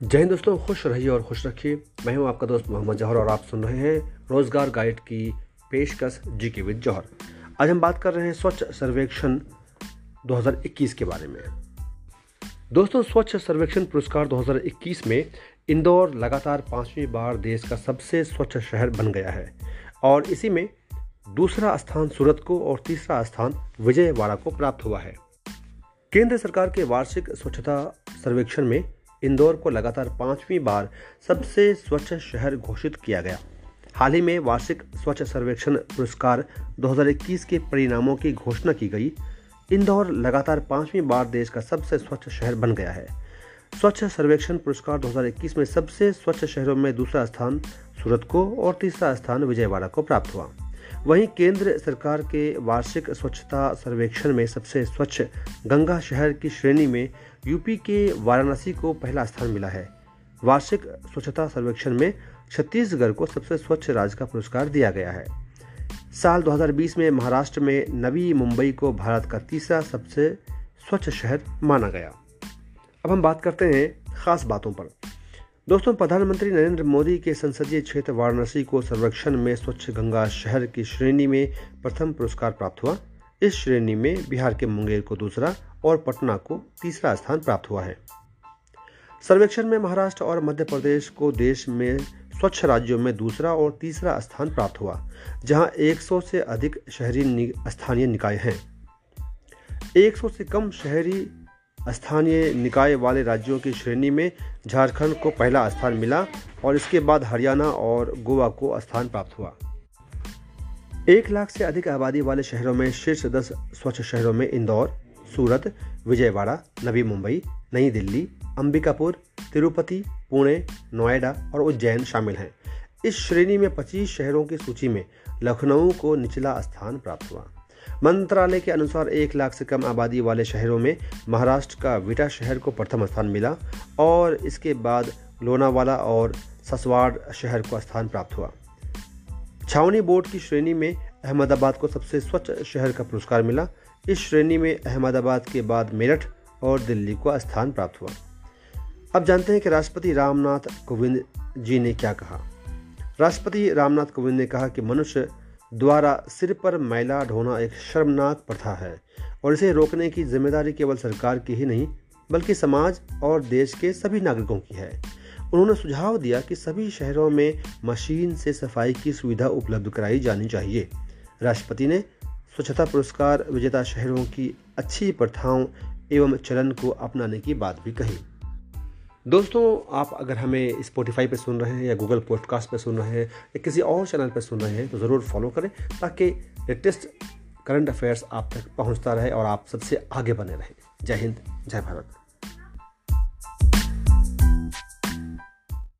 जय हिंद दोस्तों, खुश रहिए और खुश रखिए। मैं हूँ आपका दोस्त मोहम्मद जौहर और आप सुन रहे हैं रोज़गार गाइड की पेशकश जी के विद जौहर। आज हम बात कर रहे हैं स्वच्छ सर्वेक्षण 2021 के बारे में। दोस्तों, स्वच्छ सर्वेक्षण पुरस्कार 2021 में इंदौर लगातार पांचवी बार देश का सबसे स्वच्छ शहर बन गया है और इसी में दूसरा स्थान सूरत को और तीसरा स्थान विजयवाड़ा को प्राप्त हुआ है। केंद्र सरकार के वार्षिक स्वच्छता सर्वेक्षण में इंदौर को लगातार पांचवी बार सबसे स्वच्छ शहर घोषित किया गया। हाल ही में वार्षिक स्वच्छ सर्वेक्षण पुरस्कार 2021 के परिणामों की घोषणा की गई। इंदौर लगातार पांचवी बार देश का सबसे स्वच्छ शहर बन गया है। स्वच्छ सर्वेक्षण पुरस्कार 2021 में सबसे स्वच्छ शहरों में दूसरा स्थान सूरत को और तीसरा स्थान विजयवाड़ा को प्राप्त हुआ। वहीं केंद्र सरकार के वार्षिक स्वच्छता सर्वेक्षण में सबसे स्वच्छ गंगा शहर की श्रेणी में यूपी के वाराणसी को पहला स्थान मिला है। वार्षिक स्वच्छता सर्वेक्षण में छत्तीसगढ़ को सबसे स्वच्छ राज्य का पुरस्कार दिया गया है। साल 2020 में महाराष्ट्र में नवी मुंबई को भारत का तीसरा सबसे स्वच्छ शहर माना गया। अब हम बात करते हैं खास बातों पर। दोस्तों, प्रधानमंत्री नरेंद्र मोदी के संसदीय क्षेत्र वाराणसी को सर्वेक्षण में स्वच्छ गंगा शहर की श्रेणी में प्रथम पुरस्कार प्राप्त हुआ। इस श्रेणी में बिहार के मुंगेर को दूसरा और पटना को तीसरा स्थान प्राप्त हुआ है। सर्वेक्षण में महाराष्ट्र और मध्य प्रदेश को देश में स्वच्छ राज्यों में दूसरा और तीसरा स्थान प्राप्त हुआ, जहाँ 100 से अधिक शहरी स्थानीय निकाय हैं। 100 से कम शहरी स्थानीय निकाय वाले राज्यों की श्रेणी में झारखंड को पहला स्थान मिला और इसके बाद हरियाणा और गोवा को स्थान प्राप्त हुआ। एक लाख से अधिक आबादी वाले शहरों में शीर्ष दस स्वच्छ शहरों में इंदौर, सूरत, विजयवाड़ा, नवी मुंबई, नई दिल्ली, अंबिकापुर, तिरुपति, पुणे, नोएडा और उज्जैन शामिल हैं। इस श्रेणी में 25 शहरों की सूची में लखनऊ को निचला स्थान प्राप्त हुआ। मंत्रालय के अनुसार एक लाख से कम आबादी वाले शहरों में महाराष्ट्र का विटा शहर को प्रथम स्थान मिला और इसके बाद लोनावाला और ससवाड़ शहर को स्थान प्राप्त हुआ। छावनी बोर्ड की श्रेणी में अहमदाबाद को सबसे स्वच्छ शहर का पुरस्कार मिला। इस श्रेणी में अहमदाबाद के बाद मेरठ और दिल्ली को स्थान प्राप्त हुआ। अब जानते हैं कि राष्ट्रपति रामनाथ कोविंद जी ने क्या कहा। राष्ट्रपति रामनाथ कोविंद ने कहा कि मनुष्य द्वारा सिर पर मैला ढोना एक शर्मनाक प्रथा है, और इसे रोकने की ज़िम्मेदारी केवल सरकार की ही नहीं, बल्कि समाज और देश के सभी नागरिकों की है। उन्होंने सुझाव दिया कि सभी शहरों में मशीन से सफ़ाई की सुविधा उपलब्ध कराई जानी चाहिए। राष्ट्रपति ने स्वच्छता पुरस्कार विजेता शहरों की अच्छी प्रथाओं एवं चलन को अपनाने की बात भी कही। दोस्तों, आप अगर हमें स्पॉटिफाई पे सुन रहे हैं या गूगल पॉडकास्ट पे सुन रहे हैं या किसी और चैनल पे सुन रहे हैं तो ज़रूर फॉलो करें ताकि लेटेस्ट करंट अफेयर्स आप तक पहुँचता रहे और आप सबसे आगे बने रहें। जय हिंद, जय भारत।